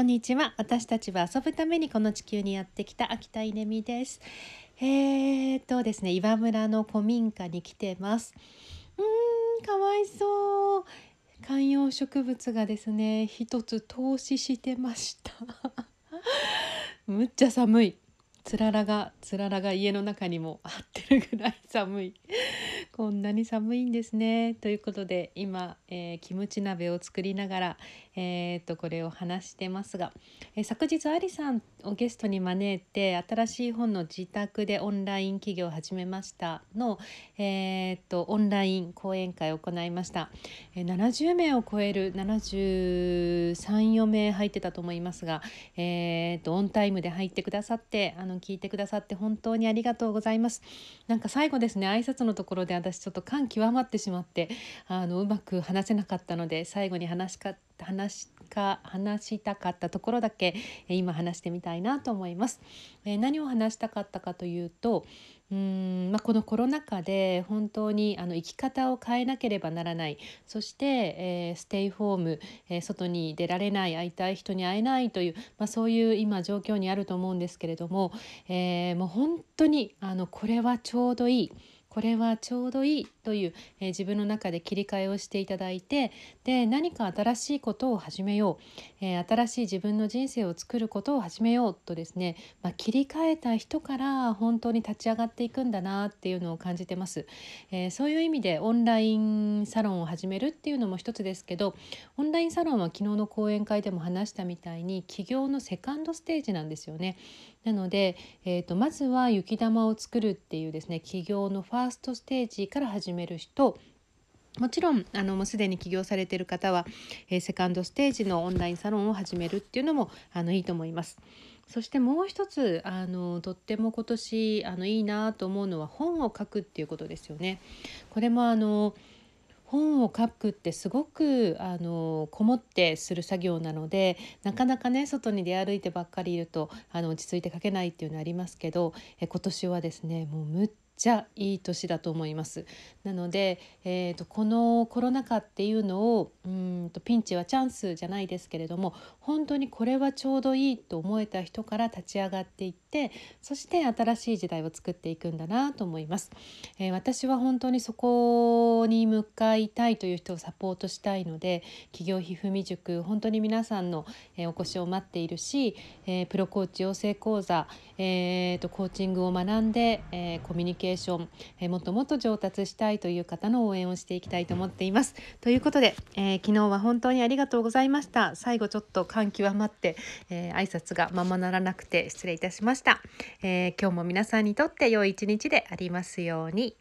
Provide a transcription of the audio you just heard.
こんにちは。私たちは遊ぶためにこの地球にやってきた秋田稲美です。えー、っとですね岩村の古民家に来てます。うーんかわいそう。観葉植物がですね一つ投資してました。むっちゃ寒い。つららがつららが家の中にも張ってるぐらい寒い。こんなに寒いんですね。ということで今、えー、キムチ鍋を作りながら、えー、とこれを話してますが、えー、昨日ありさんをゲストに招いて新しい本の自宅でオンライン企業を始めました。の、えー、とオンライン講演会を行いました、えー、70名を超える734名入ってたと思いますが、えー、とオンタイムで入ってくださってあの聞いてくださって本当にありがとうございます。なんか最後ですね挨拶のところで私ちょっと感極まってしまってあのうまく話せなかったので最後に話しか話か話したかったところだけ今話してみたいなと思います。え何を話したかったかというとうん、まあ、このコロナ禍で本当にあの生き方を変えなければならないそして、えー、ステイホーム、えー、外に出られない会いたい人に会えないという、まあ、そういう今状況にあると思うんですけれども、えー、もう本当にあのこれはちょうどいい。これはちょうどいいという、えー、自分の中で切り替えをしていただいてで何か新しいことを始めよう、えー、新しい自分の人生を作ることを始めようとですね、まあ、切り替えた人から本当に立ち上がっていくんだなっていうのを感じてます、えー、そういう意味でオンラインサロンを始めるっていうのも一つですけどオンラインサロンは昨日の講演会でも話したみたいに起業のセカンドステージなんですよね。なので、えーと、まずは雪玉を作るっていうですね起業のファァーストステージから始める人もちろんあのもうすでに起業されている方は、えー、セカンドステージのオンラインサロンを始めるっていうのもあのいいと思います。そしてもう一つあのとっても今年あのいいなと思うのは本を書くっていうことですよね。これもあの本を書くってすごくあのこもってする作業なのでなかなかね外に出歩いてばっかりいるとあの落ち着いて書けないっていうのありますけどえ今年はですねもうむっちゃいい年だと思います。なので、えーと、このコロナ禍っていうのをうんとピンチはチャンスじゃないですけれども本当にこれはちょうどいいと思えた人から立ち上がっていってそして新しい時代を作っていくんだなと思います。えー、私は本当にそこに向かいたいという人をサポートしたいので企業ひふみ塾本当に皆さんの、え、お越しを待っているし、えー、プロコーチ養成講座、えーと、コーチングを学んで、えー、コミュニケーション、ーションえもっともっと上達したいという方の応援をしていきたいと思っています。ということで、え昨日は本当にありがとうございました。最後ちょっと感極まって、え挨拶がままならなくて失礼いたしました。え今日も皆さんにとって良い一日でありますように。